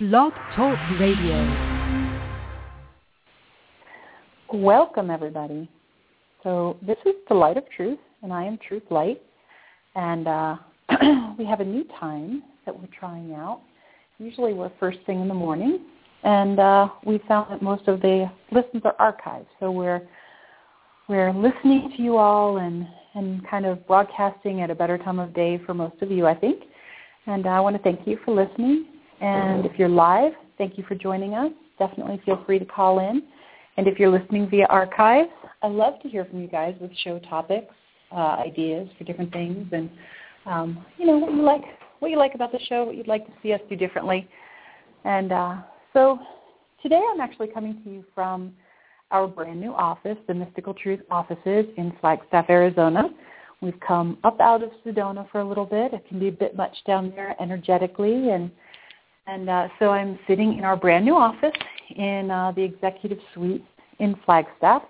Blog Talk Radio. Welcome, everybody. So this is the Light of Truth, and I am Truth Light. And uh, we have a new time that we're trying out. Usually we're first thing in the morning, and uh, we found that most of the listens are archived. So we're we're listening to you all and and kind of broadcasting at a better time of day for most of you, I think. And I want to thank you for listening. And if you're live, thank you for joining us. Definitely feel free to call in. And if you're listening via archive, I love to hear from you guys with show topics, uh, ideas for different things, and um, you know what you like, what you like about the show, what you'd like to see us do differently. And uh, so today I'm actually coming to you from our brand new office, the Mystical Truth offices in Flagstaff, Arizona. We've come up out of Sedona for a little bit. It can be a bit much down there energetically, and and uh, so I'm sitting in our brand new office in uh, the executive suite in Flagstaff.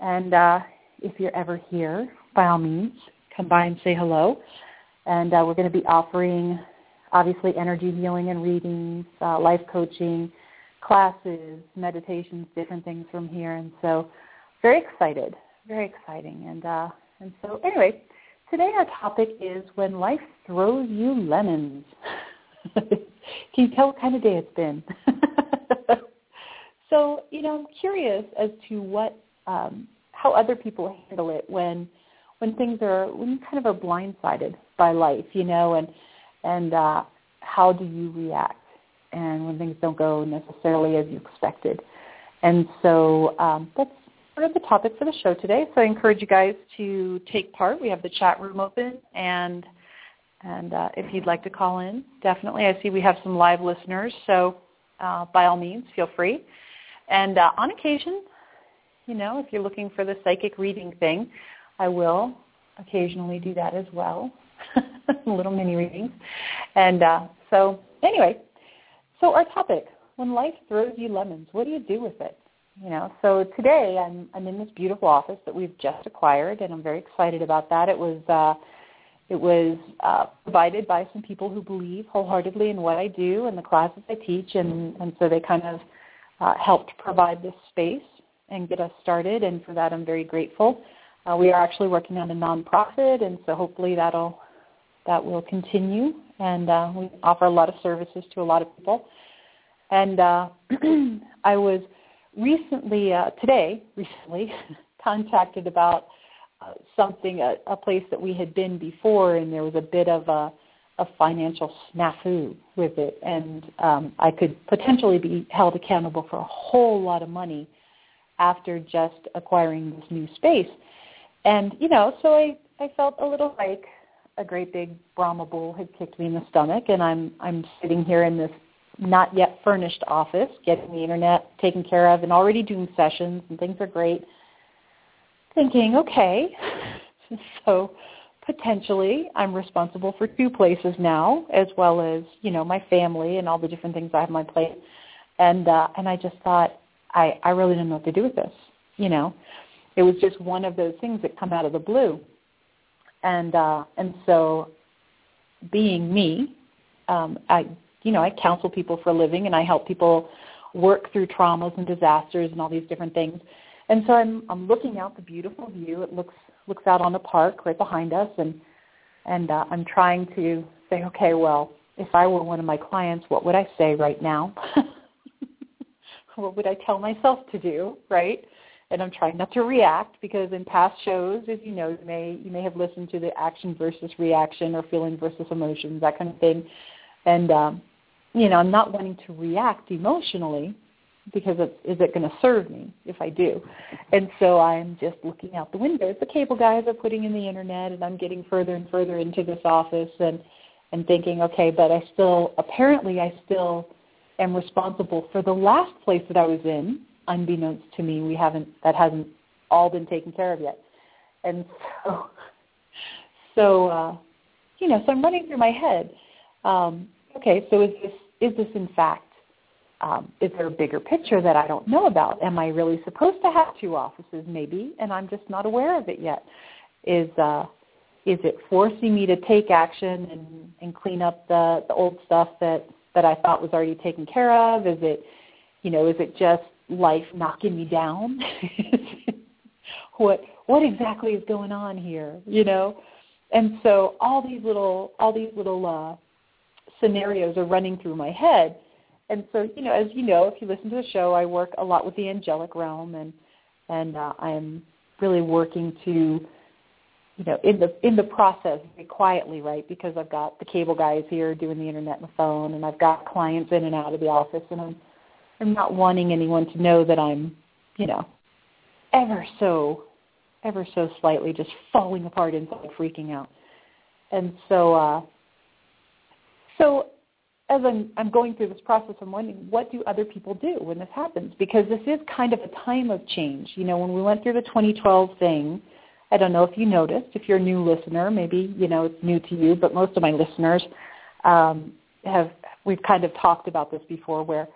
And uh, if you're ever here, by all means, come by and say hello. And uh, we're going to be offering, obviously, energy healing and readings, uh, life coaching, classes, meditations, different things from here. And so, very excited, very exciting. And uh, and so, anyway, today our topic is when life throws you lemons. Can you tell what kind of day it's been? so, you know, I'm curious as to what, um, how other people handle it when, when things are, when you kind of are blindsided by life, you know, and, and uh, how do you react? And when things don't go necessarily as you expected. And so um, that's sort of the topic for the show today. So I encourage you guys to take part. We have the chat room open and and uh, if you'd like to call in, definitely. I see we have some live listeners, so uh, by all means, feel free. And uh, on occasion, you know, if you're looking for the psychic reading thing, I will occasionally do that as well, little mini readings. And uh, so, anyway, so our topic: when life throws you lemons, what do you do with it? You know, so today I'm I'm in this beautiful office that we've just acquired, and I'm very excited about that. It was. Uh, it was uh, provided by some people who believe wholeheartedly in what I do and the classes I teach, and, and so they kind of uh, helped provide this space and get us started, and for that I'm very grateful. Uh, we are actually working on a nonprofit, and so hopefully that'll that will continue, and uh, we offer a lot of services to a lot of people. And uh, I was recently, uh, today, recently, contacted about something, a, a place that we had been before, and there was a bit of a, a financial snafu with it, and um, I could potentially be held accountable for a whole lot of money after just acquiring this new space. And you know, so I I felt a little like a great big Brahma bull had kicked me in the stomach, and I'm I'm sitting here in this not yet furnished office, getting the internet taken care of, and already doing sessions, and things are great thinking, okay, so potentially I'm responsible for two places now, as well as you know my family and all the different things I have on my plate. And uh, and I just thought I I really didn't know what to do with this. You know, it was just one of those things that come out of the blue. And uh, and so, being me, um, I you know I counsel people for a living, and I help people work through traumas and disasters and all these different things. And so I'm I'm looking out the beautiful view. It looks looks out on the park right behind us, and and uh, I'm trying to say, okay, well, if I were one of my clients, what would I say right now? what would I tell myself to do, right? And I'm trying not to react because in past shows, as you know, you may you may have listened to the action versus reaction or feeling versus emotions, that kind of thing. And um, you know, I'm not wanting to react emotionally because of, is it going to serve me if I do? And so I'm just looking out the window. The cable guys are putting in the internet, and I'm getting further and further into this office, and and thinking, okay, but I still apparently I still am responsible for the last place that I was in. Unbeknownst to me, we haven't that hasn't all been taken care of yet, and so so uh, you know, so I'm running through my head. Um, okay, so is this is this in fact um, is there a bigger picture that I don't know about? Am I really supposed to have two offices? Maybe, and I'm just not aware of it yet. Is uh, is it forcing me to take action and, and clean up the, the old stuff that that I thought was already taken care of? Is it, you know, is it just life knocking me down? what what exactly is going on here? You know, and so all these little all these little uh, scenarios are running through my head. And so, you know, as you know, if you listen to the show, I work a lot with the angelic realm, and and uh, I'm really working to, you know, in the in the process, very quietly, right? Because I've got the cable guys here doing the internet and the phone, and I've got clients in and out of the office, and I'm I'm not wanting anyone to know that I'm, you know, ever so, ever so slightly just falling apart inside, freaking out. And so, uh, so as I'm, I'm going through this process, I'm wondering what do other people do when this happens? Because this is kind of a time of change. You know, when we went through the 2012 thing, I don't know if you noticed. If you're a new listener, maybe you know it's new to you, but most of my listeners um, have. We've kind of talked about this before, where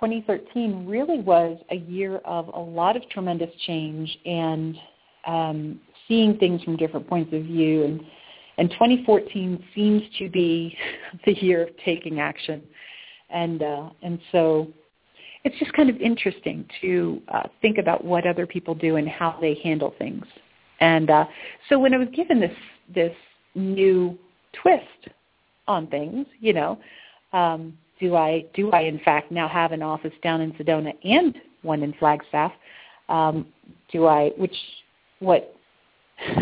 2013 really was a year of a lot of tremendous change and um, seeing things from different points of view and and 2014 seems to be the year of taking action. And, uh, and so it's just kind of interesting to uh, think about what other people do and how they handle things. And uh, so when I was given this, this new twist on things, you know, um, do I do I in fact now have an office down in Sedona and one in Flagstaff? Um, do I which what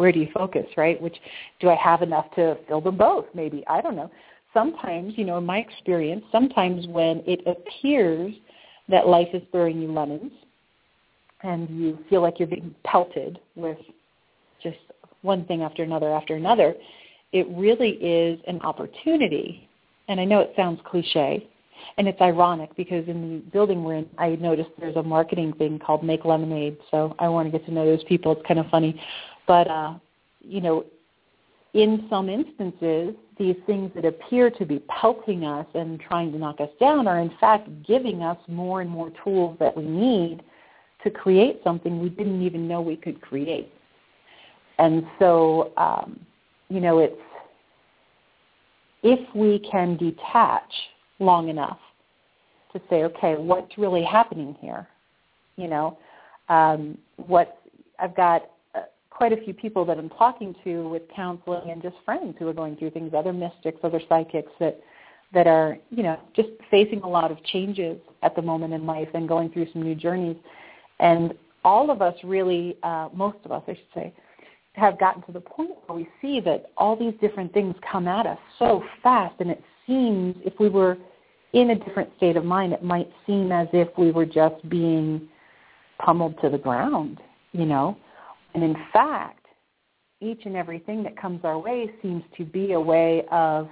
where do you focus, right? Which do I have enough to fill them both? Maybe I don't know. Sometimes, you know, in my experience, sometimes when it appears that life is throwing you lemons, and you feel like you're being pelted with just one thing after another after another, it really is an opportunity. And I know it sounds cliche, and it's ironic because in the building we're in, I noticed there's a marketing thing called Make Lemonade. So I want to get to know those people. It's kind of funny. But, uh, you know, in some instances, these things that appear to be pelting us and trying to knock us down are in fact giving us more and more tools that we need to create something we didn't even know we could create. And so, um, you know, it's if we can detach long enough to say, okay, what's really happening here? You know, um, what I've got quite a few people that I'm talking to with counseling and just friends who are going through things, other mystics, other psychics that that are, you know, just facing a lot of changes at the moment in life and going through some new journeys. And all of us really, uh, most of us, I should say, have gotten to the point where we see that all these different things come at us so fast, and it seems if we were in a different state of mind, it might seem as if we were just being pummeled to the ground, you know. And in fact, each and everything that comes our way seems to be a way of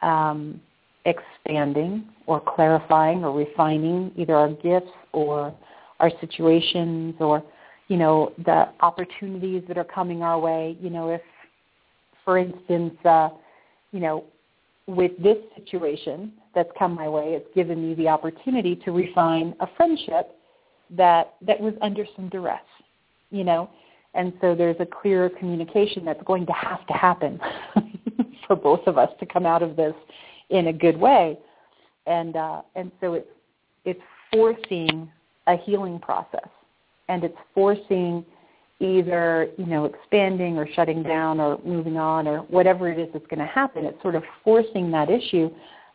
um, expanding or clarifying or refining either our gifts or our situations or you know the opportunities that are coming our way. You know if for instance uh, you know with this situation that's come my way it's given me the opportunity to refine a friendship that that was under some duress you know and so there's a clear communication that's going to have to happen for both of us to come out of this in a good way. And uh, and so it's it's forcing a healing process, and it's forcing either you know expanding or shutting down or moving on or whatever it is that's going to happen. It's sort of forcing that issue,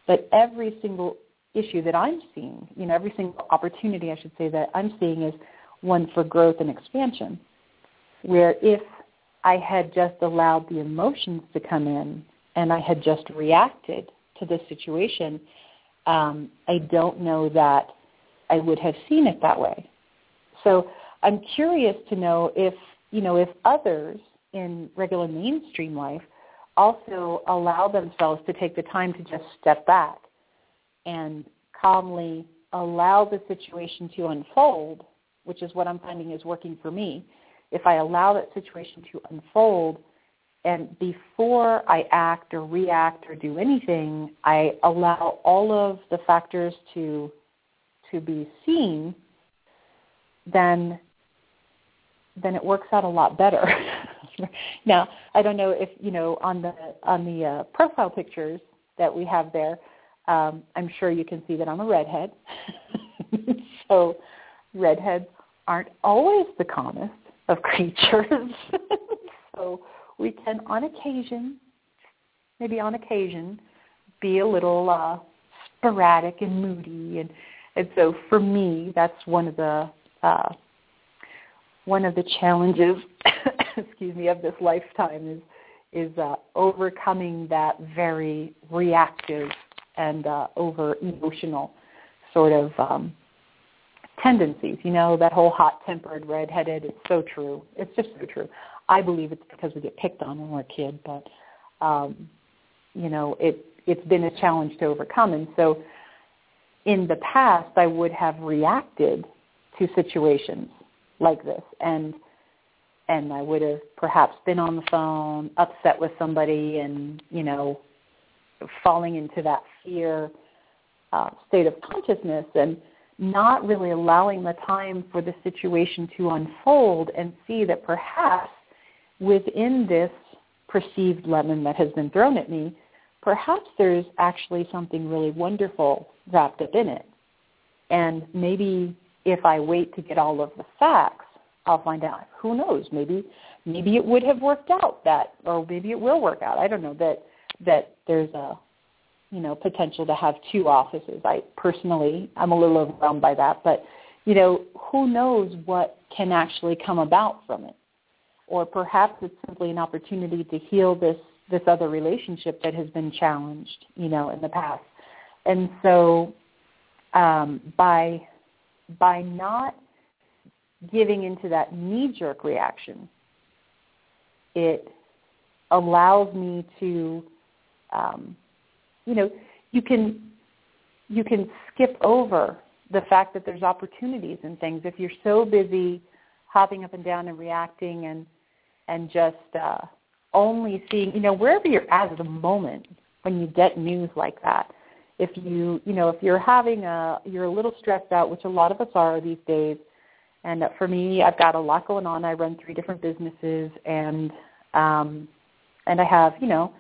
but every single issue that I'm seeing, you know, every single opportunity I should say that I'm seeing is one for growth and expansion where if I had just allowed the emotions to come in and I had just reacted to the situation, um, I don't know that I would have seen it that way. So I'm curious to know if you know if others in regular mainstream life also allow themselves to take the time to just step back and calmly allow the situation to unfold, which is what I'm finding is working for me, if I allow that situation to unfold and before I act or react or do anything, I allow all of the factors to to be seen, then then it works out a lot better. now, I don't know if you know on the on the uh, profile pictures that we have there. Um, I'm sure you can see that I'm a redhead. so redheads aren't always the calmest of creatures. so we can, on occasion, maybe on occasion, be a little uh, sporadic and moody. And, and so for me, that's one of the uh, one of the challenges, excuse me, of this lifetime is is uh, overcoming that very reactive and uh, over emotional sort of um, tendencies. You know, that whole hot tempered, redheaded, it's so true. It's just so true. I believe it's because we get picked on when we're a kid, but um, you know, it it's been a challenge to overcome. And so in the past I would have reacted to situations like this and and I would have perhaps been on the phone, upset with somebody and, you know, falling into that fear uh, state of consciousness and not really allowing the time for the situation to unfold and see that perhaps within this perceived lemon that has been thrown at me, perhaps there's actually something really wonderful wrapped up in it. And maybe if I wait to get all of the facts, I'll find out. Who knows? Maybe maybe it would have worked out that or maybe it will work out. I don't know that that there's a you know, potential to have two offices. I personally, I'm a little overwhelmed by that, but you know, who knows what can actually come about from it? Or perhaps it's simply an opportunity to heal this this other relationship that has been challenged, you know, in the past. And so um, by by not giving into that knee-jerk reaction, it allows me to um, you know, you can you can skip over the fact that there's opportunities and things if you're so busy hopping up and down and reacting and and just uh, only seeing, you know, wherever you're at at the moment when you get news like that. If you, you know, if you're having a, you're a little stressed out, which a lot of us are these days. And for me, I've got a lot going on. I run three different businesses, and um, and I have, you know,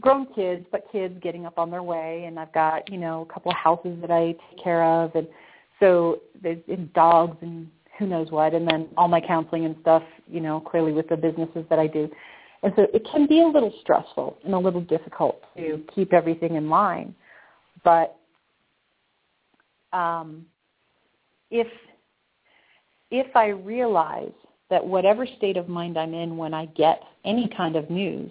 grown kids, but kids getting up on their way, and I've got you know a couple of houses that I take care of, and so there's and dogs and who knows what, and then all my counseling and stuff, you know, clearly with the businesses that I do, and so it can be a little stressful and a little difficult to keep everything in line, but um, if if I realize that whatever state of mind I'm in when I get any kind of news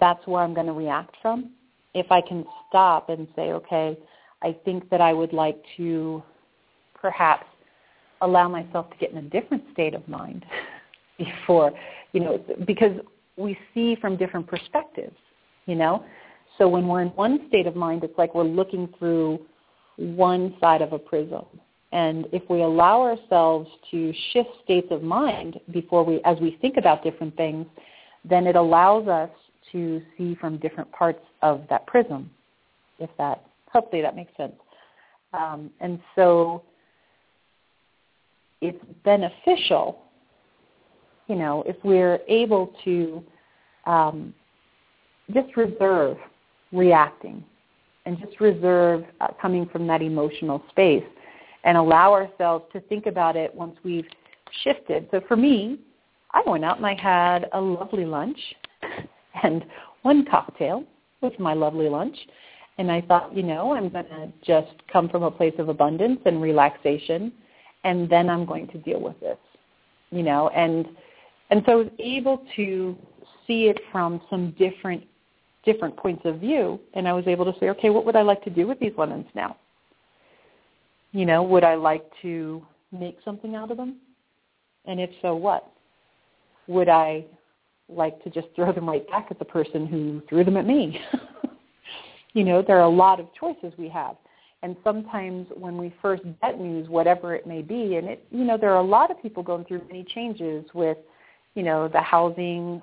that's where I'm going to react from. If I can stop and say, okay, I think that I would like to perhaps allow myself to get in a different state of mind before, you know, because we see from different perspectives, you know. So when we're in one state of mind, it's like we're looking through one side of a prism. And if we allow ourselves to shift states of mind before we, as we think about different things, then it allows us to see from different parts of that prism, if that, hopefully that makes sense. Um, and so it's beneficial, you know, if we're able to um, just reserve reacting and just reserve uh, coming from that emotional space and allow ourselves to think about it once we've shifted. So for me, I went out and I had a lovely lunch and one cocktail with my lovely lunch. And I thought, you know, I'm going to just come from a place of abundance and relaxation, and then I'm going to deal with this, you know. And and so I was able to see it from some different different points of view, and I was able to say, okay, what would I like to do with these lemons now? You know, would I like to make something out of them? And if so, what? Would I like to just throw them right back at the person who threw them at me. you know, there are a lot of choices we have. And sometimes when we first get news, whatever it may be, and it, you know, there are a lot of people going through many changes with, you know, the housing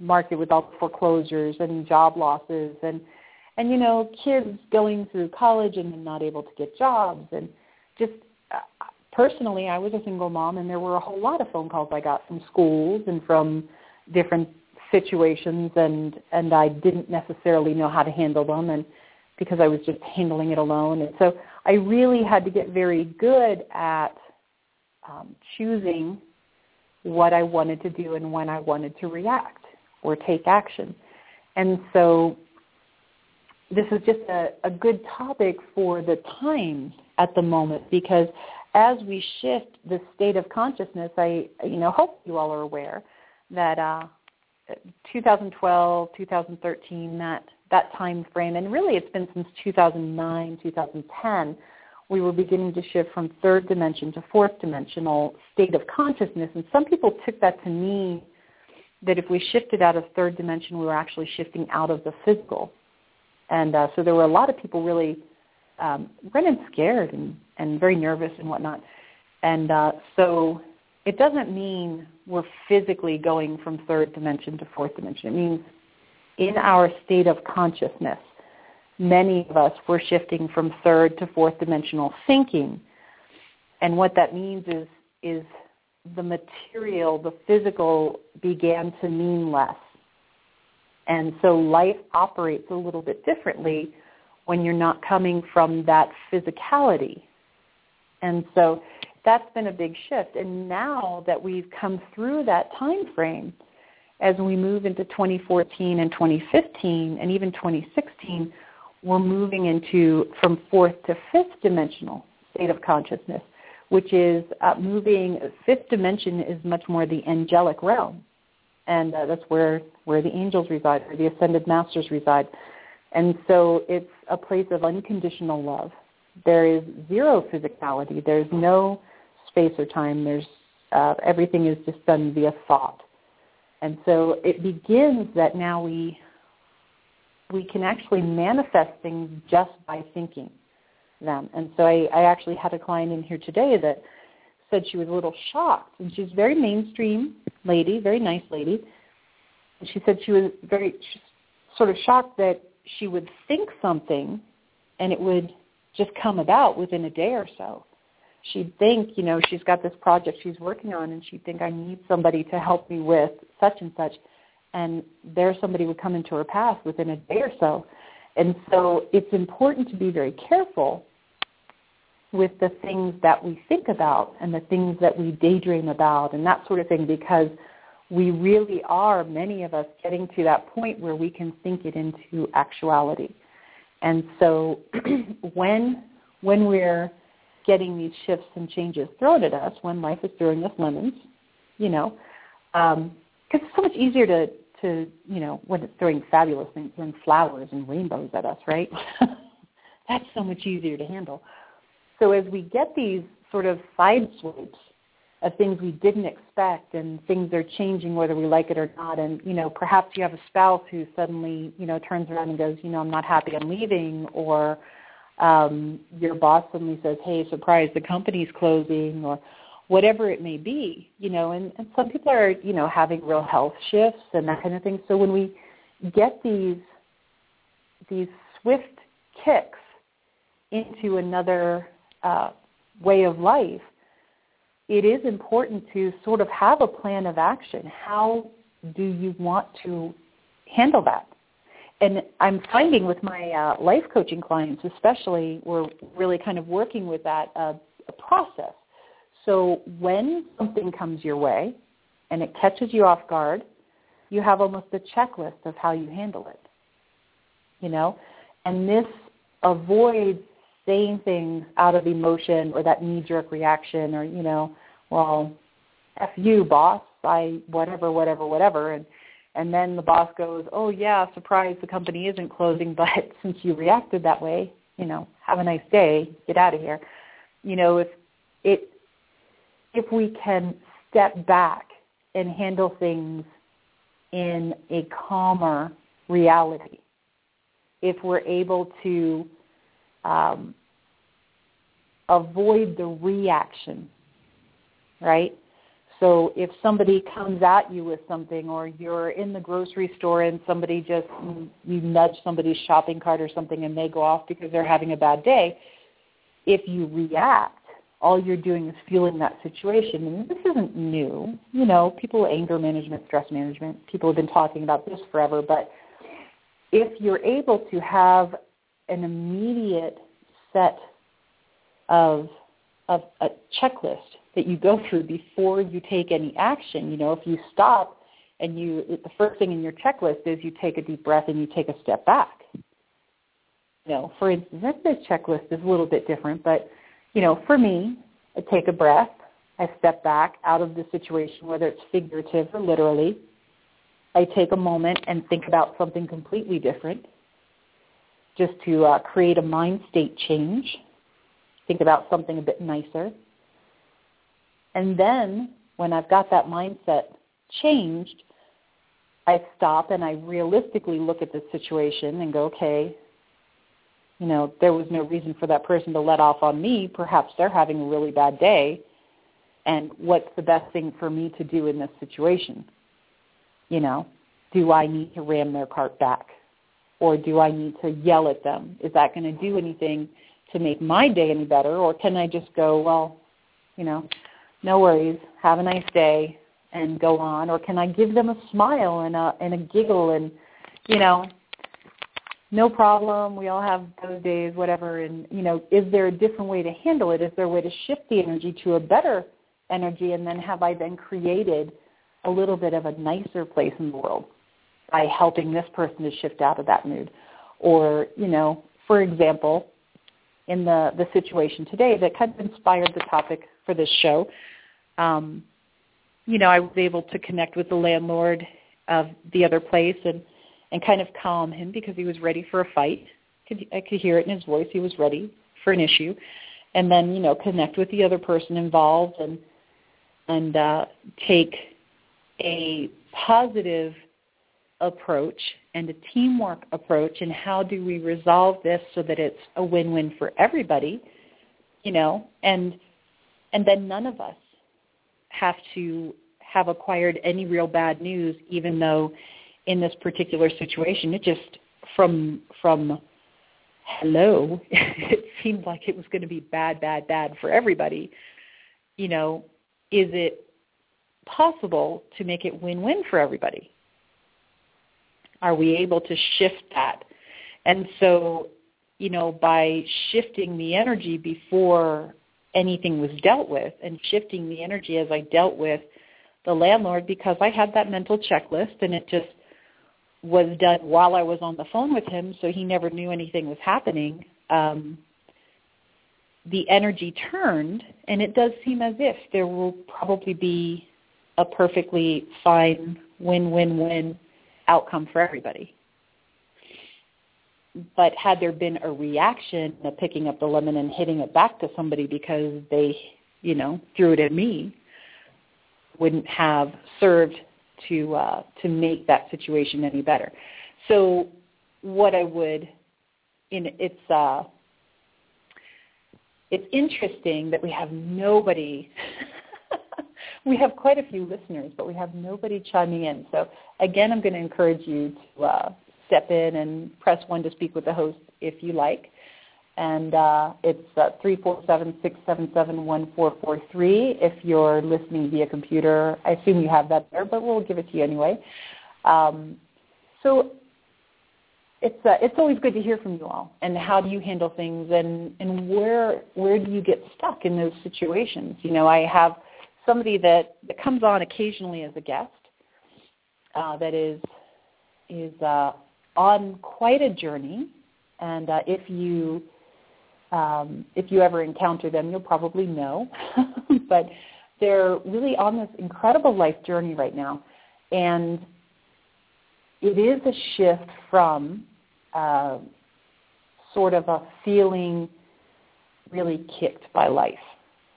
market with all the foreclosures and job losses and, and you know, kids going through college and not able to get jobs and just uh, personally, I was a single mom, and there were a whole lot of phone calls I got from schools and from different situations and and I didn't necessarily know how to handle them and because I was just handling it alone. And so I really had to get very good at um, choosing what I wanted to do and when I wanted to react or take action. And so this is just a, a good topic for the time at the moment because as we shift the state of consciousness, I, you know, hope you all are aware that uh, 2012, 2013, that that time frame, and really it's been since 2009, 2010, we were beginning to shift from third dimension to fourth dimensional state of consciousness. And some people took that to mean that if we shifted out of third dimension, we were actually shifting out of the physical. And uh, so there were a lot of people really um, running scared and, and very nervous and whatnot. And uh, so it doesn't mean we're physically going from third dimension to fourth dimension. It means in our state of consciousness, many of us were shifting from third to fourth dimensional thinking. And what that means is, is the material, the physical began to mean less. And so life operates a little bit differently when you're not coming from that physicality. And so that's been a big shift. And now that we've come through that time frame, as we move into 2014 and 2015 and even 2016, we're moving into from fourth to fifth dimensional state of consciousness, which is uh, moving, fifth dimension is much more the angelic realm. And uh, that's where, where the angels reside, or the ascended masters reside. And so it's a place of unconditional love. There is zero physicality. There's no space or time. There's uh, everything is just done via thought. And so it begins that now we we can actually manifest things just by thinking them. And so I, I actually had a client in here today that said she was a little shocked, and she's a very mainstream lady, very nice lady. And she said she was very sort of shocked that she would think something and it would just come about within a day or so. She'd think, you know, she's got this project she's working on and she'd think, I need somebody to help me with such and such. And there somebody would come into her path within a day or so. And so it's important to be very careful with the things that we think about and the things that we daydream about and that sort of thing because we really are, many of us, getting to that point where we can think it into actuality. And so when, when we're getting these shifts and changes thrown at us, when life is throwing us lemons, you know, because um, it's so much easier to, to, you know, when it's throwing fabulous things, throwing flowers and rainbows at us, right? That's so much easier to handle. So as we get these sort of side swipes of things we didn't expect and things are changing whether we like it or not and you know perhaps you have a spouse who suddenly you know turns around and goes you know i'm not happy i'm leaving or um your boss suddenly says hey surprise the company's closing or whatever it may be you know and, and some people are you know having real health shifts and that kind of thing so when we get these these swift kicks into another uh, way of life it is important to sort of have a plan of action. How do you want to handle that? And I'm finding with my uh, life coaching clients, especially, we're really kind of working with that uh, process. So when something comes your way and it catches you off guard, you have almost a checklist of how you handle it. You know, and this avoids saying things out of emotion or that knee-jerk reaction or, you know, well, F you, boss, I whatever, whatever, whatever. And, and then the boss goes, oh, yeah, surprise, the company isn't closing, but since you reacted that way, you know, have a nice day, get out of here. You know, if it, if we can step back and handle things in a calmer reality, if we're able to um, avoid the reaction, right? So if somebody comes at you with something or you're in the grocery store and somebody just, you nudge somebody's shopping cart or something and they go off because they're having a bad day, if you react, all you're doing is fueling that situation. And this isn't new. You know, people, anger management, stress management, people have been talking about this forever. But if you're able to have an immediate set of of a checklist that you go through before you take any action. You know, if you stop and you the first thing in your checklist is you take a deep breath and you take a step back. You know, for instance, this checklist is a little bit different, but you know, for me, I take a breath, I step back out of the situation, whether it's figurative or literally. I take a moment and think about something completely different just to uh, create a mind state change. Think about something a bit nicer. And then when I've got that mindset changed, I stop and I realistically look at the situation and go, okay, you know, there was no reason for that person to let off on me. Perhaps they're having a really bad day. And what's the best thing for me to do in this situation? You know, do I need to ram their cart back? Or do I need to yell at them? Is that going to do anything to make my day any better? Or can I just go, well, you know, no worries, have a nice day, and go on? Or can I give them a smile and a, and a giggle and, you know, no problem, we all have those days, whatever, and, you know, is there a different way to handle it? Is there a way to shift the energy to a better energy? And then have I then created a little bit of a nicer place in the world by helping this person to shift out of that mood? Or, you know, for example, in the, the situation today that kind of inspired the topic for this show, um, you know, I was able to connect with the landlord of the other place and, and kind of calm him because he was ready for a fight. I could hear it in his voice. He was ready for an issue. And then, you know, connect with the other person involved and and uh, take a positive approach and a teamwork approach and how do we resolve this so that it's a win-win for everybody, you know, and and then none of us have to have acquired any real bad news even though in this particular situation it just from from hello it seemed like it was going to be bad bad bad for everybody you know is it possible to make it win-win for everybody? Are we able to shift that? And so, you know, by shifting the energy before anything was dealt with and shifting the energy as I dealt with the landlord because I had that mental checklist and it just was done while I was on the phone with him so he never knew anything was happening. Um, the energy turned, and it does seem as if there will probably be a perfectly fine win-win-win outcome for everybody. But had there been a reaction of picking up the lemon and hitting it back to somebody because they, you know, threw it at me, wouldn't have served to uh, to make that situation any better. So, what I would, in it's uh, it's interesting that we have nobody. we have quite a few listeners, but we have nobody chiming in. So again, I'm going to encourage you to uh, step in and press one to speak with the host if you like. And uh, it's uh, 347-677-1443 if you're listening via computer. I assume you have that there, but we'll give it to you anyway. Um, so it's uh, it's always good to hear from you all and how do you handle things and and where where do you get stuck in those situations you know i have somebody that that comes on occasionally as a guest uh, that is is uh, on quite a journey and uh, if you um, if you ever encounter them you'll probably know. But they're really on this incredible life journey right now. And it is a shift from uh, sort of a feeling really kicked by life,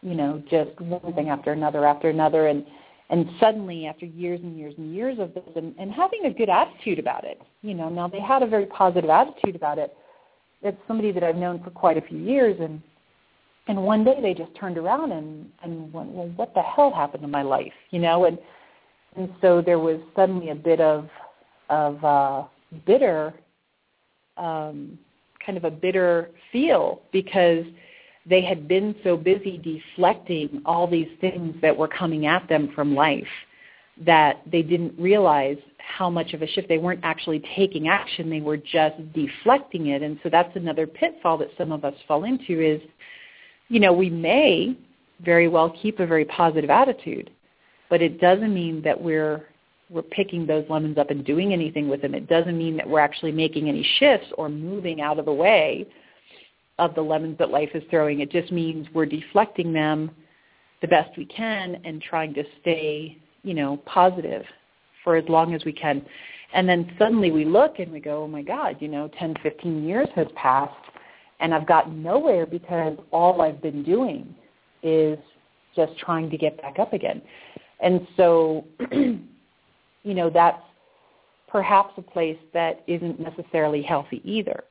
you know, just one thing after another after another, and and suddenly after years and years and years of this, and, and having a good attitude about it, you know, now they had a very positive attitude about it. It's somebody that I've known for quite a few years, and and one day they just turned around and and went, well, what the hell happened to my life, you know, and and so there was suddenly a bit of of uh, bitter, um, kind of a bitter feel because they had been so busy deflecting all these things that were coming at them from life that they didn't realize how much of a shift. They weren't actually taking action. They were just deflecting it. And so that's another pitfall that some of us fall into is you know we may very well keep a very positive attitude but it doesn't mean that we're we're picking those lemons up and doing anything with them. It doesn't mean that we're actually making any shifts or moving out of the way of the lemons that life is throwing it just means we're deflecting them the best we can and trying to stay you know positive for as long as we can. And then suddenly we look and we go, oh my God, you know, 10, 15 years has passed and I've gotten nowhere because all I've been doing is just trying to get back up again. And so, you know, that's perhaps a place that isn't necessarily healthy either.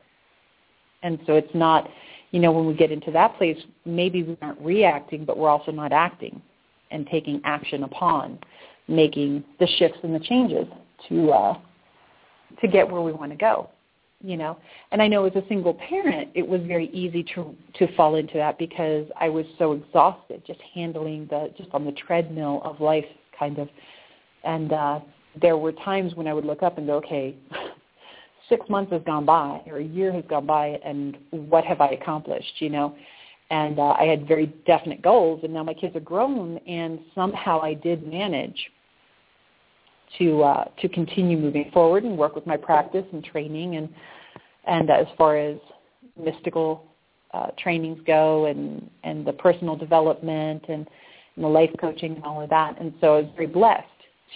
And so it's not, you know, when we get into that place, maybe we aren't reacting, but we're also not acting and taking action upon making the shifts and the changes to uh, to get where we want to go. You know, and I know as a single parent, it was very easy to to fall into that because I was so exhausted just handling the just on the treadmill of life, kind of. And uh, there were times when I would look up and go, okay, six months has gone by or a year has gone by, and what have I accomplished? You know, and uh, I had very definite goals, and now my kids are grown, and somehow I did manage to uh, to continue moving forward and work with my practice and training and and as far as mystical uh, trainings go and and the personal development and, and the life coaching and all of that and so I was very blessed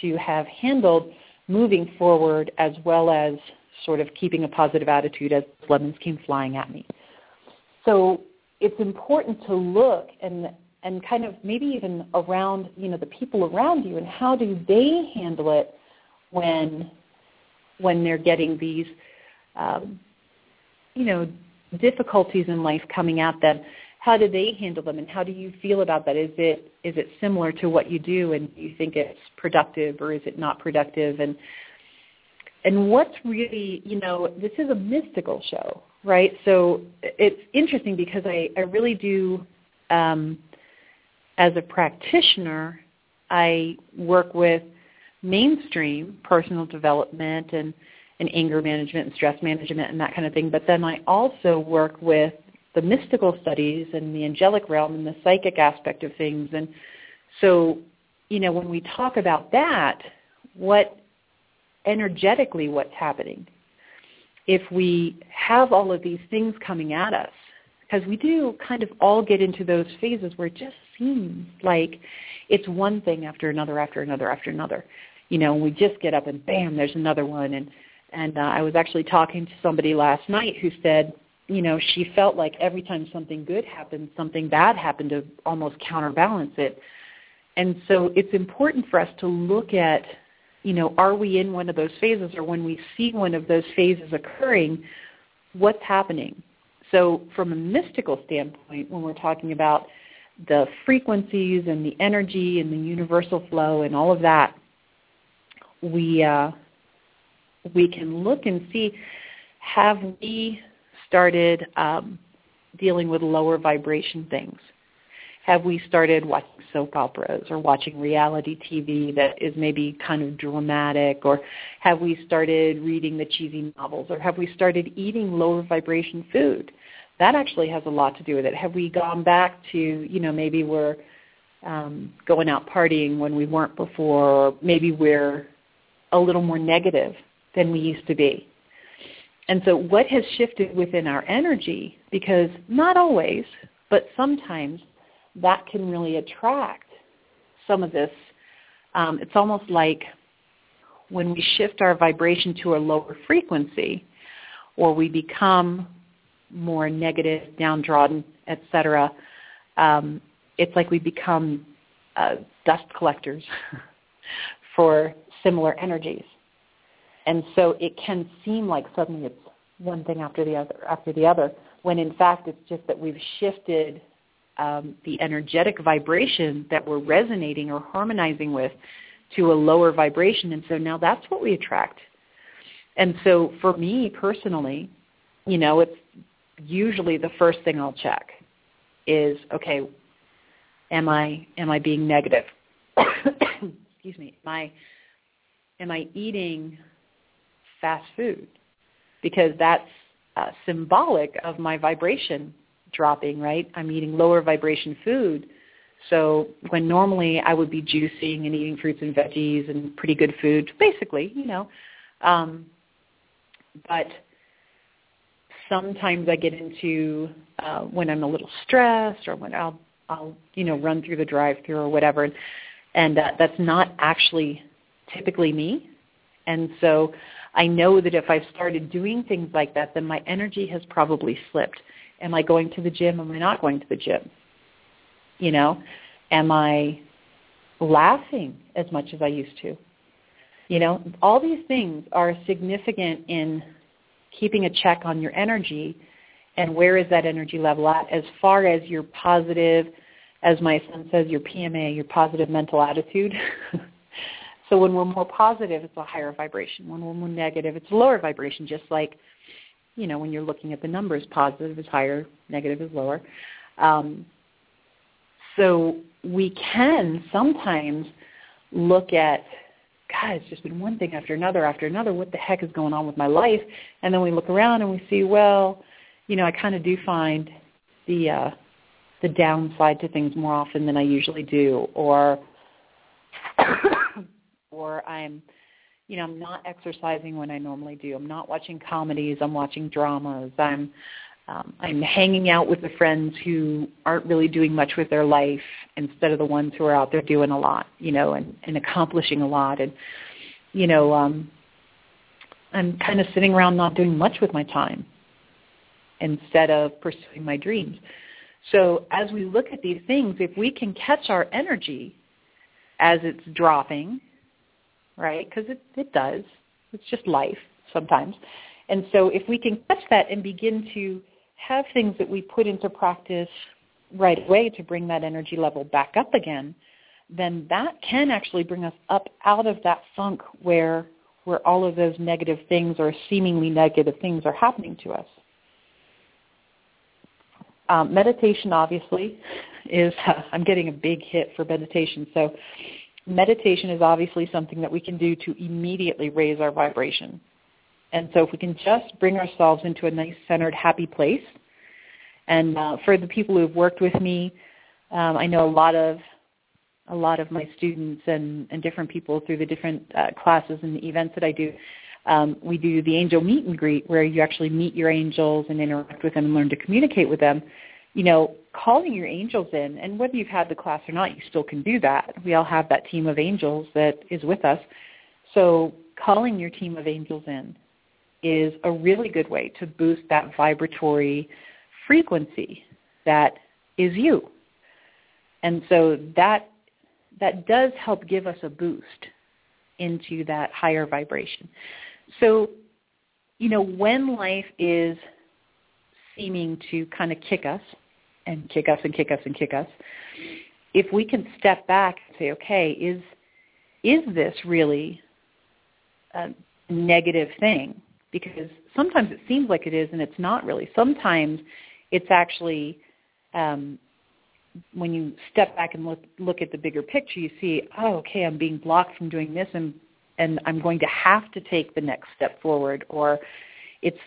to have handled moving forward as well as sort of keeping a positive attitude as lemons came flying at me. So it's important to look and and kind of maybe even around you know the people around you and how do they handle it when when they're getting these um, you know difficulties in life coming at them. How do they handle them and how do you feel about that? Is it is it similar to what you do and do you think it's productive or is it not productive? And and what's really you know this is a mystical show right so it's interesting because i i really do um as a practitioner, I work with mainstream personal development and, and anger management and stress management and that kind of thing. But then I also work with the mystical studies and the angelic realm and the psychic aspect of things. And so, you know, when we talk about that, what energetically what's happening? If we have all of these things coming at us, because we do kind of all get into those phases where it just seems like it's one thing after another after another after another. You know, we just get up and bam, there's another one. And and uh, I was actually talking to somebody last night who said, you know, she felt like every time something good happened, something bad happened to almost counterbalance it. And so it's important for us to look at, you know, are we in one of those phases or when we see one of those phases occurring, what's happening? So from a mystical standpoint, when we're talking about the frequencies and the energy and the universal flow and all of that, we uh, we can look and see have we started um, dealing with lower vibration things? Have we started watching soap operas or watching reality TV that is maybe kind of dramatic? Or have we started reading the cheesy novels? Or have we started eating lower vibration food? that actually has a lot to do with it. Have we gone back to, you know, maybe we're um, going out partying when we weren't before, or maybe we're a little more negative than we used to be. And so what has shifted within our energy, because not always, but sometimes that can really attract some of this. Um, it's almost like when we shift our vibration to a lower frequency or we become more negative, downtrodden, etc., um, it's like we become uh, dust collectors for similar energies. And so it can seem like suddenly it's one thing after the other after the other, when in fact it's just that we've shifted um, the energetic vibration that we're resonating or harmonizing with to a lower vibration. And so now that's what we attract. And so for me personally, you know, it's usually the first thing I'll check is, okay, am I am I being negative? Excuse me, am I am I eating fast food? Because that's uh, symbolic of my vibration dropping, right? I'm eating lower vibration food. So when normally I would be juicing and eating fruits and veggies and pretty good food, basically, you know, um, but sometimes I get into uh, when I'm a little stressed or when I'll I'll you know run through the drive-through or whatever, and uh, that's not actually typically me. And so I know that if I've started doing things like that, then my energy has probably slipped. Am I going to the gym? Am I not going to the gym? You know, am I laughing as much as I used to? You know, all these things are significant in keeping a check on your energy and where is that energy level at as far as your positive, as my son says, your PMA, your positive mental attitude. so when we're more positive, it's a higher vibration. When we're more negative, it's a lower vibration, just like, you know, when you're looking at the numbers, positive is higher, negative is lower. Um, so we can sometimes look at God, it's just been one thing after another after another. What the heck is going on with my life? And then we look around and we see, well, you know, I kind of do find the uh, the downside to things more often than I usually do, or or I'm, you know, I'm not exercising when I normally do. I'm not watching comedies. I'm watching dramas. I'm um, I'm hanging out with the friends who aren't really doing much with their life instead of the ones who are out there doing a lot, you know, and, and accomplishing a lot. And, you know, um, I'm kind of sitting around not doing much with my time instead of pursuing my dreams. So as we look at these things, if we can catch our energy as it's dropping, right, because it, it does, it's just life sometimes. And so if we can catch that and begin to have things that we put into practice right away to bring that energy level back up again, then that can actually bring us up out of that funk where where all of those negative things or seemingly negative things are happening to us. Um, meditation, obviously, is uh, I'm getting a big hit for meditation. So, meditation is obviously something that we can do to immediately raise our vibration. And so if we can just bring ourselves into a nice, centered, happy place, and uh, for the people who have worked with me, um, I know a lot of a lot of my students and, and different people through the different uh, classes and the events that I do. Um, we do the angel meet and greet where you actually meet your angels and interact with them and learn to communicate with them. You know, calling your angels in, and whether you've had the class or not, you still can do that. We all have that team of angels that is with us. So calling your team of angels in is a really good way to boost that vibratory frequency that is you. And so that that does help give us a boost into that higher vibration. So, you know, when life is seeming to kind of kick us and kick us and kick us and kick us, if we can step back and say, okay, is is this really a negative thing? because sometimes it seems like it is and it's not really. Sometimes it's actually um, when you step back and look look at the bigger picture, you see, oh, okay, I'm being blocked from doing this, and and I'm going to have to take the next step forward, or it's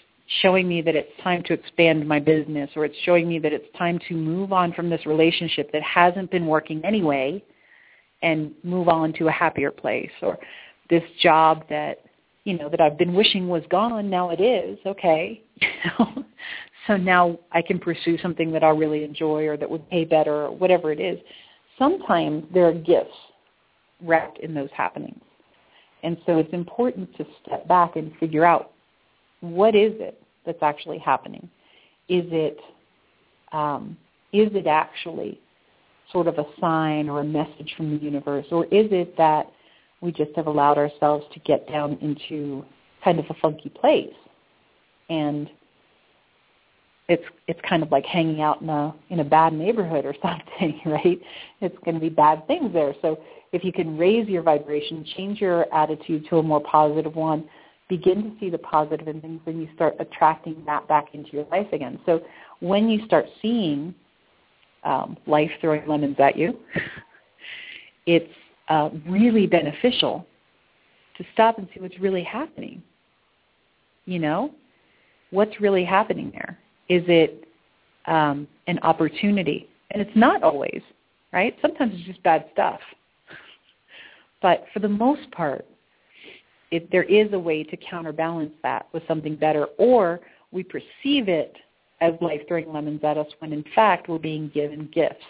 showing me that it's time to expand my business, or it's showing me that it's time to move on from this relationship that hasn't been working anyway, and move on to a happier place, or this job that you know, that I've been wishing was gone, now it is, okay. so now I can pursue something that I really enjoy or that would pay better or whatever it is. Sometimes there are gifts wrapped in those happenings. And so it's important to step back and figure out what is it that's actually happening? Is it um, is it actually sort of a sign or a message from the universe, or is it that we just have allowed ourselves to get down into kind of a funky place. And it's it's kind of like hanging out in a in a bad neighborhood or something, right? It's going to be bad things there. So if you can raise your vibration, change your attitude to a more positive one, begin to see the positive in things, and you start attracting that back into your life again. So when you start seeing um, life throwing lemons at you, it's uh, really beneficial to stop and see what's really happening. You know, what's really happening there? Is it um, an opportunity? And it's not always, right? Sometimes it's just bad stuff. But for the most part, it, there is a way to counterbalance that with something better, or we perceive it as life throwing lemons at us when in fact we're being given gifts.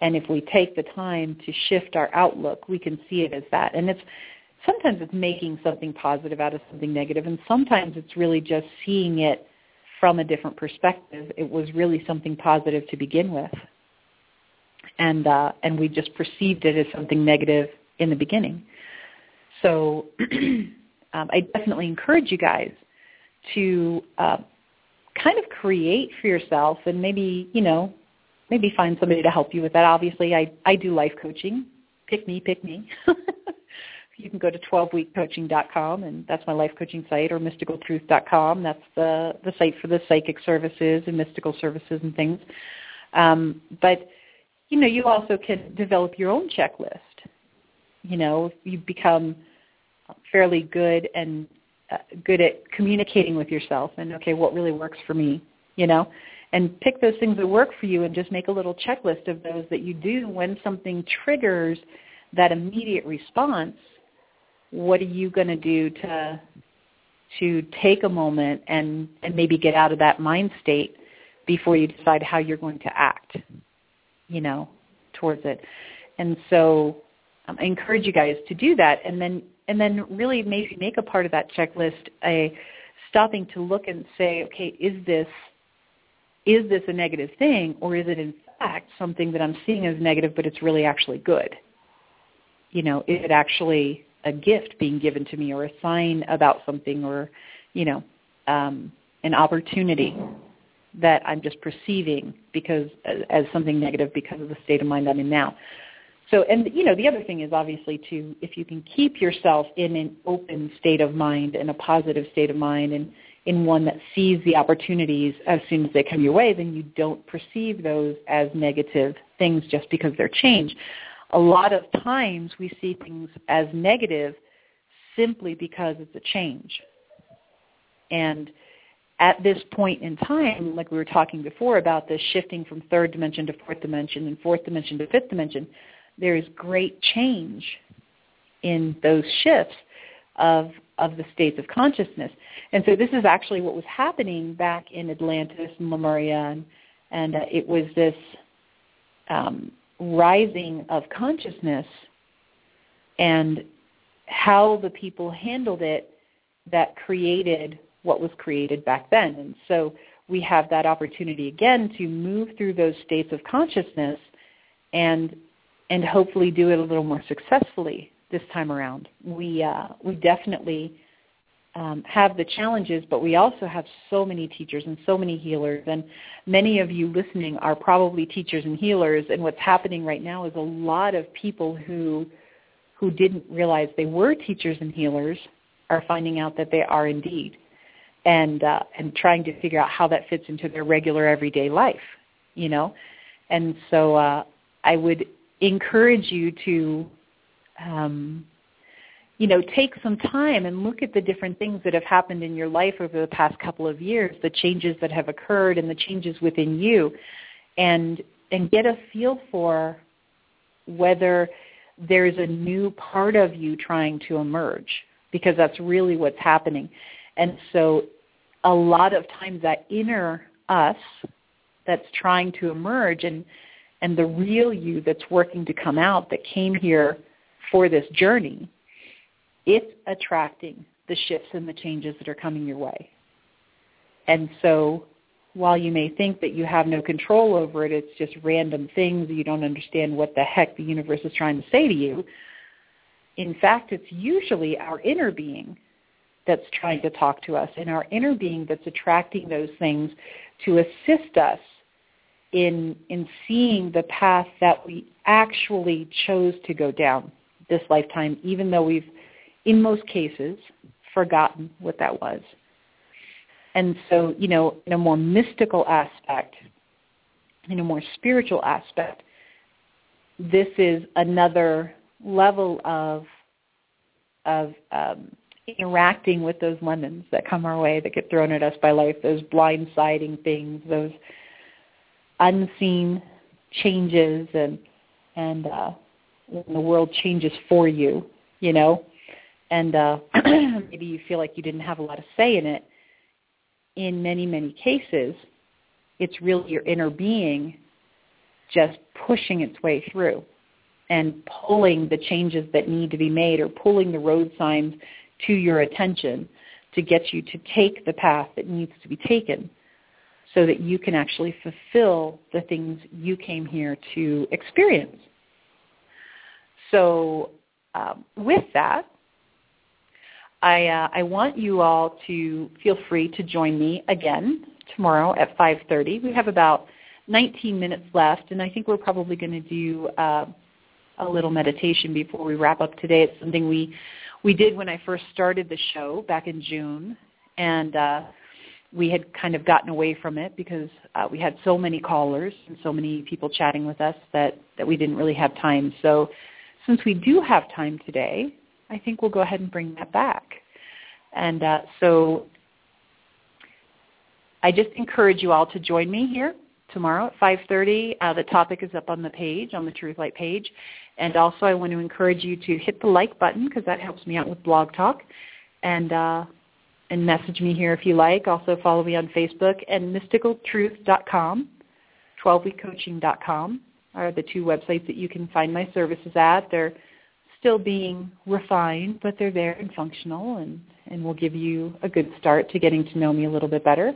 And if we take the time to shift our outlook, we can see it as that. And it's sometimes it's making something positive out of something negative, and sometimes it's really just seeing it from a different perspective. It was really something positive to begin with, and uh, and we just perceived it as something negative in the beginning. So um, I definitely encourage you guys to uh, kind of create for yourself, and maybe you know maybe find somebody to help you with that. Obviously, I I do life coaching. Pick me, pick me. you can go to 12weekcoaching.com, and that's my life coaching site, or mysticaltruth.com. That's the, the site for the psychic services and mystical services and things. Um, but, you know, you also can develop your own checklist. You know, if you become fairly good and uh, good at communicating with yourself and, okay, what really works for me, you know? And pick those things that work for you and just make a little checklist of those that you do when something triggers that immediate response what are you going to do to to take a moment and and maybe get out of that mind state before you decide how you're going to act you know towards it and so um, i encourage you guys to do that and then and then really maybe make a part of that checklist a stopping to look and say okay is this is this a negative thing or is it in fact something that i'm seeing as negative but it's really actually good you know is it actually a gift being given to me or a sign about something or, you know, um, an opportunity that I'm just perceiving because as, as something negative because of the state of mind I'm in now. So, and you know, the other thing is obviously to if you can keep yourself in an open state of mind and a positive state of mind and in one that sees the opportunities as soon as they come your way, then you don't perceive those as negative things just because they're change a lot of times we see things as negative simply because it's a change. And at this point in time, like we were talking before about the shifting from third dimension to fourth dimension and fourth dimension to fifth dimension, there is great change in those shifts of of the states of consciousness. And so this is actually what was happening back in Atlantis and Lemuria, and, and uh, it was this um, rising of consciousness and how the people handled it that created what was created back then. And so we have that opportunity again to move through those states of consciousness and and hopefully do it a little more successfully this time around. We uh, we definitely um, have the challenges, but we also have so many teachers and so many healers. And many of you listening are probably teachers and healers. And what's happening right now is a lot of people who who didn't realize they were teachers and healers are finding out that they are indeed, and uh, and trying to figure out how that fits into their regular everyday life. You know, and so uh, I would encourage you to um, you know, take some time and look at the different things that have happened in your life over the past couple of years, the changes that have occurred and the changes within you, and and get a feel for whether there's a new part of you trying to emerge because that's really what's happening. And so a lot of times that inner us that's trying to emerge and and the real you that's working to come out that came here for this journey it's attracting the shifts and the changes that are coming your way. And so while you may think that you have no control over it, it's just random things, you don't understand what the heck the universe is trying to say to you. In fact, it's usually our inner being that's trying to talk to us and our inner being that's attracting those things to assist us in in seeing the path that we actually chose to go down this lifetime even though we've in most cases, forgotten what that was. And so, you know, in a more mystical aspect, in a more spiritual aspect, this is another level of of um, interacting with those lemons that come our way that get thrown at us by life, those blindsiding things, those unseen changes and and uh when the world changes for you, you know, and uh maybe you feel like you didn't have a lot of say in it. In many, many cases, it's really your inner being just pushing its way through and pulling the changes that need to be made or pulling the road signs to your attention to get you to take the path that needs to be taken so that you can actually fulfill the things you came here to experience. So um, with that, I, uh, I want you all to feel free to join me again tomorrow at 5.30. We have about 19 minutes left, and I think we're probably going to do uh, a little meditation before we wrap up today. It's something we we did when I first started the show back in June, and uh, we had kind of gotten away from it because uh, we had so many callers and so many people chatting with us that that we didn't really have time. So since we do have time today, I think we'll go ahead and bring that back. And uh, so I just encourage you all to join me here tomorrow at 5.30. Uh, the topic is up on the page, on the Truth Light page. And also I want to encourage you to hit the like button because that helps me out with Blog Talk. And, uh, and message me here if you like. Also follow me on Facebook and mysticaltruth.com, 12weekcoaching.com are the two websites that you can find my services at. They're still being refined, but they're there and functional and, and will give you a good start to getting to know me a little bit better.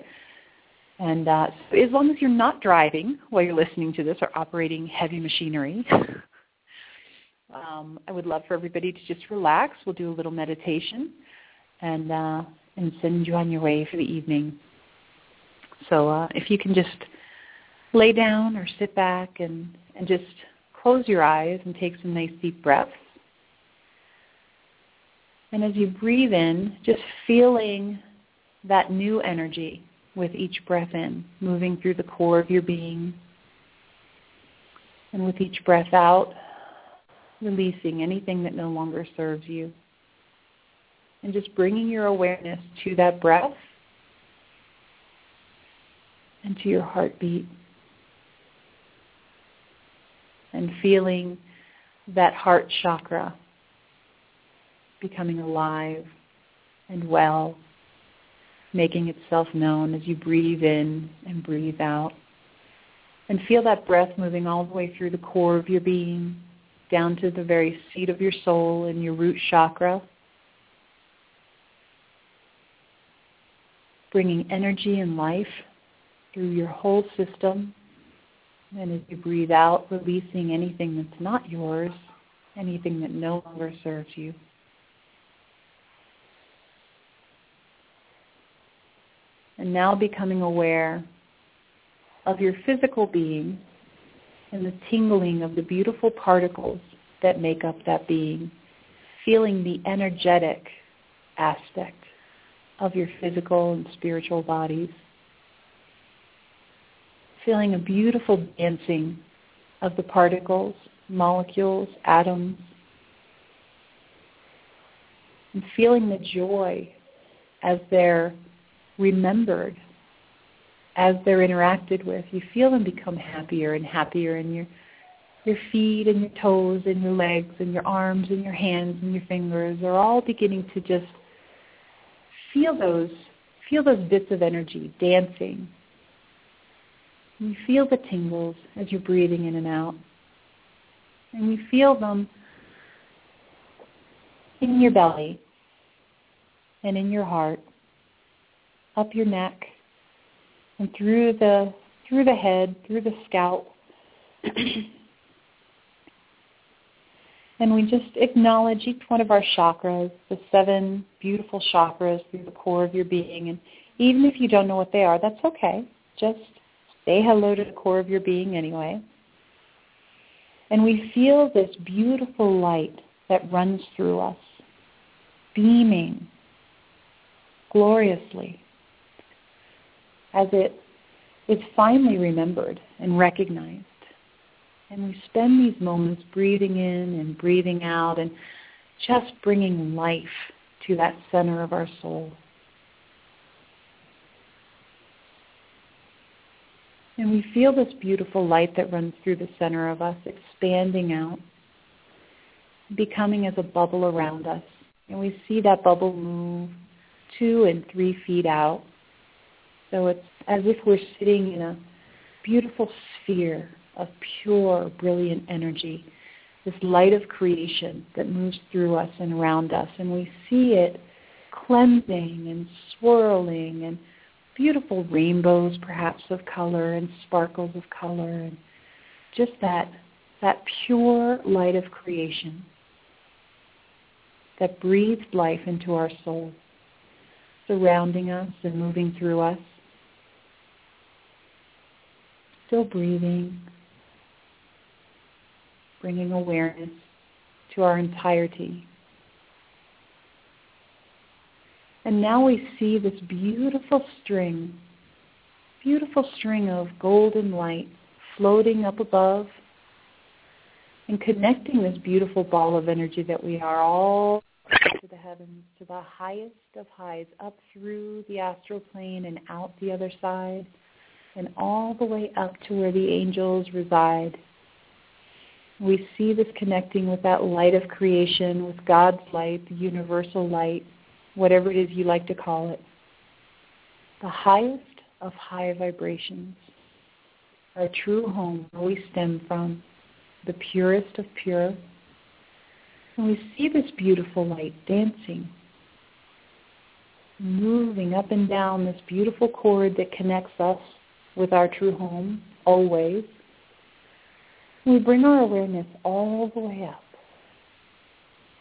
And uh, so as long as you're not driving while you're listening to this or operating heavy machinery, um, I would love for everybody to just relax. We'll do a little meditation and uh, and send you on your way for the evening. So uh, if you can just lay down or sit back and, and just close your eyes and take some nice deep breaths. And as you breathe in, just feeling that new energy with each breath in, moving through the core of your being. And with each breath out, releasing anything that no longer serves you. And just bringing your awareness to that breath and to your heartbeat. And feeling that heart chakra becoming alive and well making itself known as you breathe in and breathe out. And feel that breath moving all the way through the core of your being, down to the very seat of your soul and your root chakra. Bringing energy and life through your whole system. And as you breathe out, releasing anything that's not yours, anything that no longer serves you. and now becoming aware of your physical being and the tingling of the beautiful particles that make up that being, feeling the energetic aspect of your physical and spiritual bodies, feeling a beautiful dancing of the particles, molecules, atoms, and feeling the joy as they're remembered as they're interacted with. You feel them become happier and happier in your your feet and your toes and your legs and your arms and your hands and your fingers. Are all beginning to just feel those feel those bits of energy dancing. You feel the tingles as you're breathing in and out. And you feel them in your belly and in your heart up your neck and through the through the head, through the scalp. and we just acknowledge each one of our chakras, the seven beautiful chakras through the core of your being. And even if you don't know what they are, that's okay. Just say hello to the core of your being anyway. And we feel this beautiful light that runs through us, beaming gloriously as it is finally remembered and recognized. And we spend these moments breathing in and breathing out and just bringing life to that center of our soul. And we feel this beautiful light that runs through the center of us expanding out, becoming as a bubble around us. And we see that bubble move two and three feet out. So it's as if we're sitting in a beautiful sphere of pure, brilliant energy, this light of creation that moves through us and around us. And we see it cleansing and swirling and beautiful rainbows perhaps of color and sparkles of color and just that that pure light of creation that breathed life into our soul, surrounding us and moving through us. Still breathing, bringing awareness to our entirety And now we see this beautiful string, beautiful string of golden light floating up above and connecting this beautiful ball of energy that we are all to the heavens, to the highest of highs, up through the astral plane and out the other side, and all the way up to where the angels reside. We see this connecting with that light of creation, with God's light, the universal light, whatever it is you like to call it, the highest of high vibrations, our true home where we stem from, the purest of pure. And we see this beautiful light dancing, moving up and down this beautiful cord that connects us with our true home always. We bring our awareness all the way up,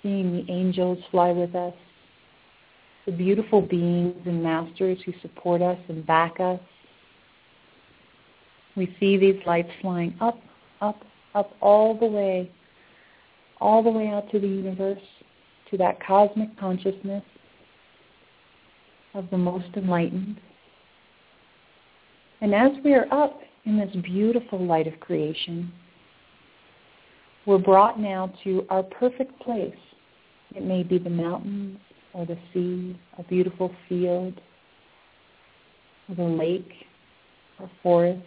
seeing the angels fly with us, the beautiful beings and masters who support us and back us. We see these lights flying up, up, up all the way, all the way out to the universe, to that cosmic consciousness of the most enlightened. And as we are up in this beautiful light of creation, we're brought now to our perfect place. It may be the mountains, or the sea, a beautiful field, or the lake or forest.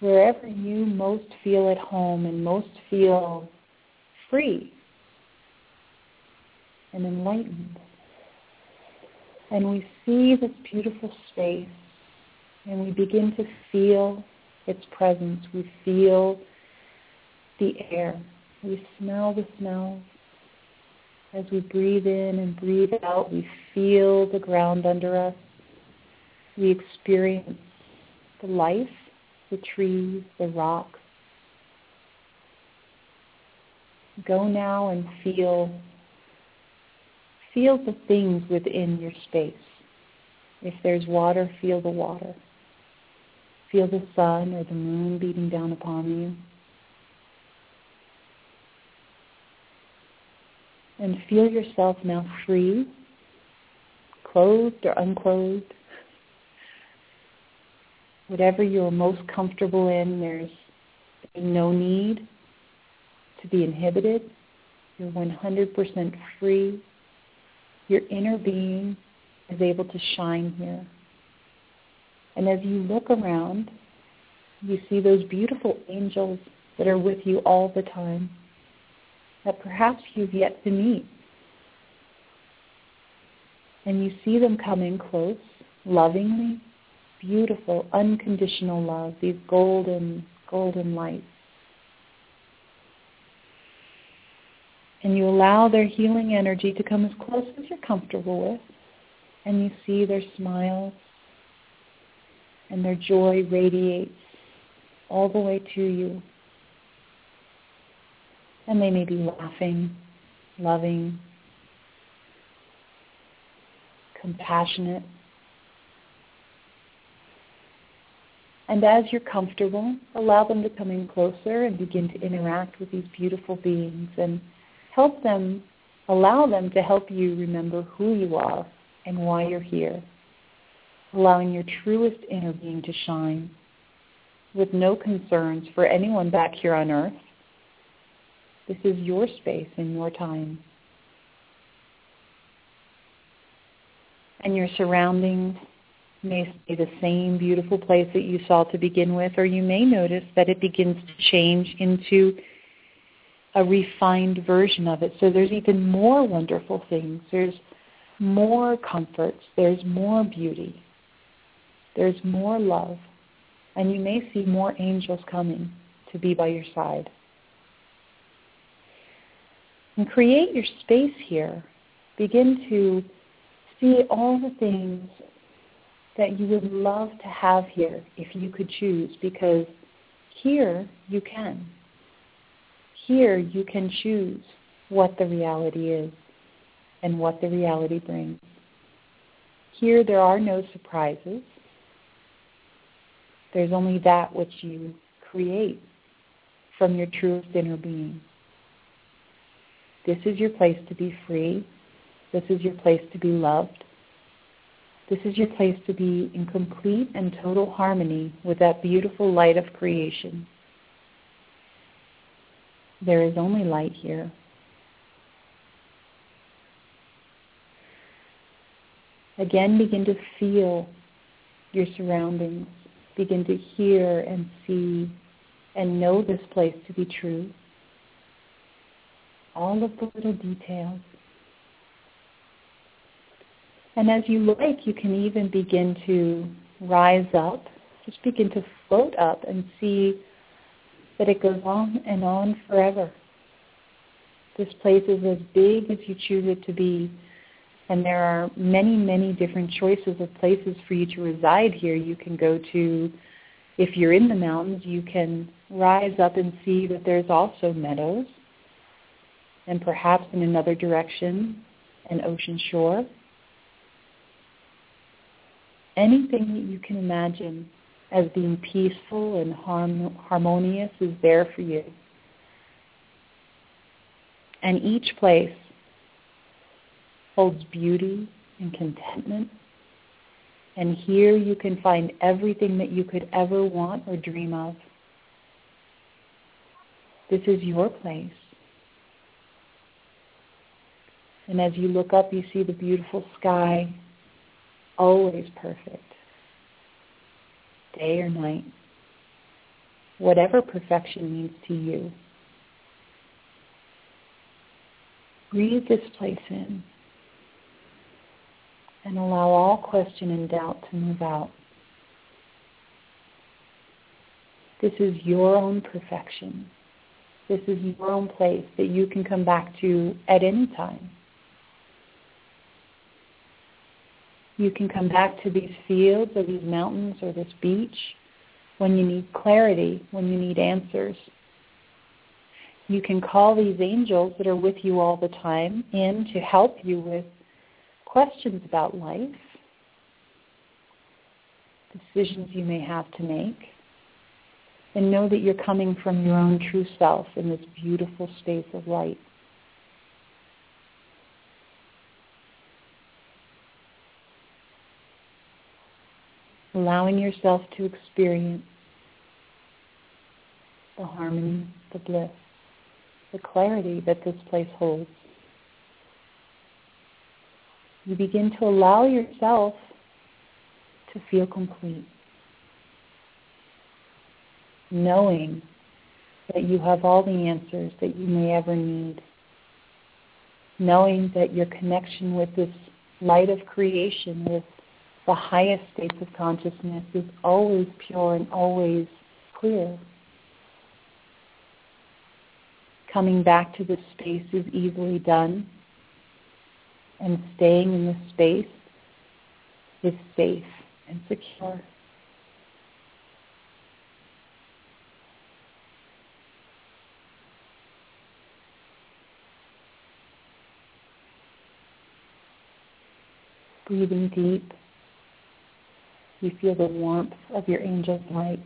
Wherever you most feel at home and most feel free and enlightened. And we see this beautiful space and we begin to feel its presence. We feel the air. We smell the smells. As we breathe in and breathe out, we feel the ground under us. We experience the life, the trees, the rocks. Go now and feel feel the things within your space. If there's water, feel the water. Feel the sun or the moon beating down upon you. And feel yourself now free, clothed or unclothed. Whatever you're most comfortable in, there's no need to be inhibited. You're 100% free. Your inner being is able to shine here. And as you look around, you see those beautiful angels that are with you all the time that perhaps you've yet to meet. And you see them coming close, lovingly, beautiful, unconditional love, these golden, golden lights. And you allow their healing energy to come as close as you're comfortable with. And you see their smiles and their joy radiates all the way to you and they may be laughing, loving, compassionate. And as you're comfortable, allow them to come in closer and begin to interact with these beautiful beings and help them, allow them to help you remember who you are and why you're here, allowing your truest inner being to shine. with no concerns for anyone back here on earth. This is your space and your time. And your surroundings may stay the same beautiful place that you saw to begin with, or you may notice that it begins to change into a refined version of it. So there's even more wonderful things. There's more comforts. There's more beauty. There's more love. And you may see more angels coming to be by your side. And create your space here. Begin to see all the things that you would love to have here if you could choose because here you can. Here you can choose what the reality is and what the reality brings. Here there are no surprises. There's only that which you create from your truest inner being. This is your place to be free. This is your place to be loved. This is your place to be in complete and total harmony with that beautiful light of creation. There is only light here. Again, begin to feel your surroundings. Begin to hear and see and know this place to be true. All of the little details. And as you like, you can even begin to rise up. Just begin to float up and see that it goes on and on forever. This place is as big as you choose it to be. And there are many, many different choices of places for you to reside here. You can go to, if you're in the mountains, you can rise up and see that there's also meadows. And perhaps in another direction, an ocean shore. Anything that you can imagine as being peaceful and harm- harmonious is there for you. And each place holds beauty and contentment. And here you can find everything that you could ever want or dream of. This is your place. And as you look up, you see the beautiful sky, always perfect day or night, whatever perfection means to you. Breathe this place in and allow all question and doubt to move out. This is your own perfection. This is your own place that you can come back to at any time. You can come back to these fields or these mountains or this beach when you need clarity, when you need answers. You can call these angels that are with you all the time in to help you with questions about life, decisions you may have to make, and know that you're coming from your own true self in this beautiful space of light. Allowing yourself to experience the harmony, the bliss, the clarity that this place holds. You begin to allow yourself to feel complete, knowing that you have all the answers that you may ever need, knowing that your connection with this light of creation, with the highest states of consciousness is always pure and always clear. Coming back to this space is easily done, and staying in this space is safe and secure. Breathing deep. You feel the warmth of your angel's light.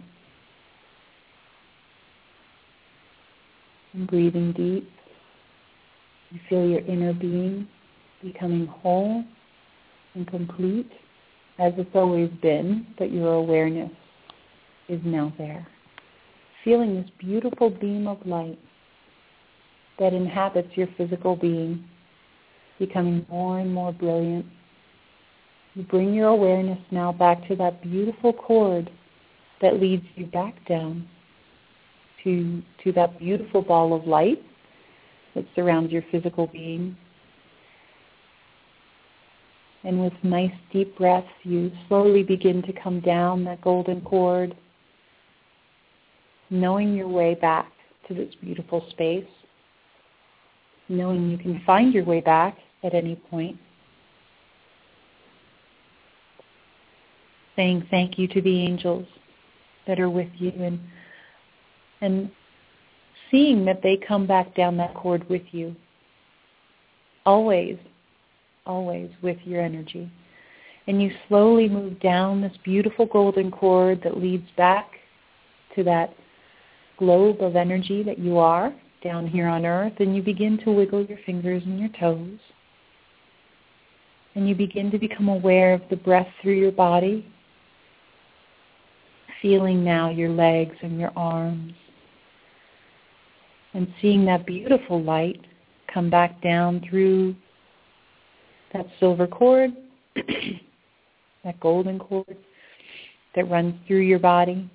And breathing deep, you feel your inner being becoming whole and complete as it's always been, but your awareness is now there. feeling this beautiful beam of light that inhabits your physical being, becoming more and more brilliant. You bring your awareness now back to that beautiful cord that leads you back down to, to that beautiful ball of light that surrounds your physical being. And with nice deep breaths, you slowly begin to come down that golden cord, knowing your way back to this beautiful space, knowing you can find your way back at any point. Saying thank you to the angels that are with you and and seeing that they come back down that cord with you. Always, always with your energy. And you slowly move down this beautiful golden cord that leads back to that globe of energy that you are down here on earth and you begin to wiggle your fingers and your toes. And you begin to become aware of the breath through your body, feeling now your legs and your arms and seeing that beautiful light come back down through that silver cord, that golden cord that runs through your body.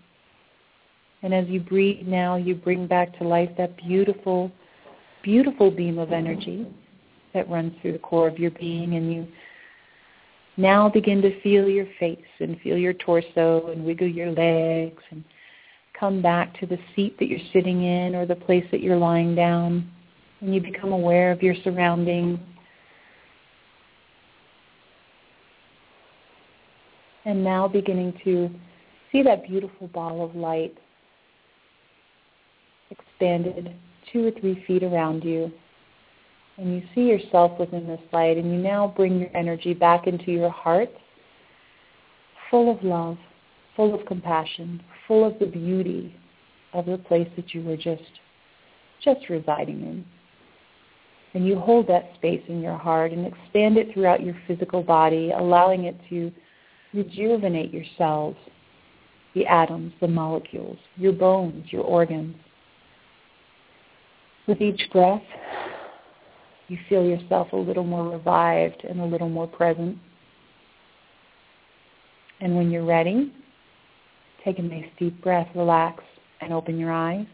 And as you breathe now, you bring back to life that beautiful, beautiful beam of energy that runs through the core of your being. And you now begin to feel your face and feel your torso and wiggle your legs and come back to the seat that you're sitting in or the place that you're lying down and you become aware of your surroundings. And now beginning to see that beautiful ball of light expanded two or three feet around you. And you see yourself within this light and you now bring your energy back into your heart full of love, full of compassion, full of the beauty of the place that you were just just residing in. And you hold that space in your heart and expand it throughout your physical body, allowing it to rejuvenate your cells, the atoms, the molecules, your bones, your organs. With each breath, you feel yourself a little more revived and a little more present. And when you're ready, Take a nice deep breath, relax, and open your eyes.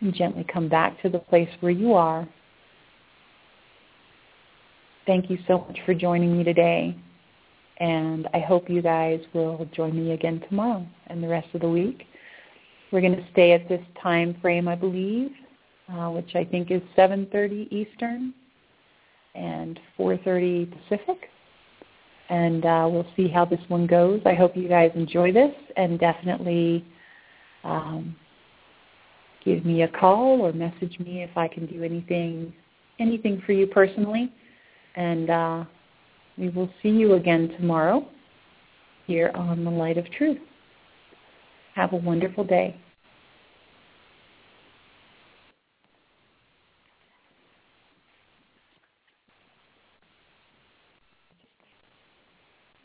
And gently come back to the place where you are. Thank you so much for joining me today. And I hope you guys will join me again tomorrow and the rest of the week. We're going to stay at this time frame, I believe, uh, which I think is 7.30 Eastern and 4.30 Pacific and uh, we'll see how this one goes. I hope you guys enjoy this, and definitely um, give me a call or message me if I can do anything anything for you personally. And uh, we will see you again tomorrow here on the Light of Truth. Have a wonderful day.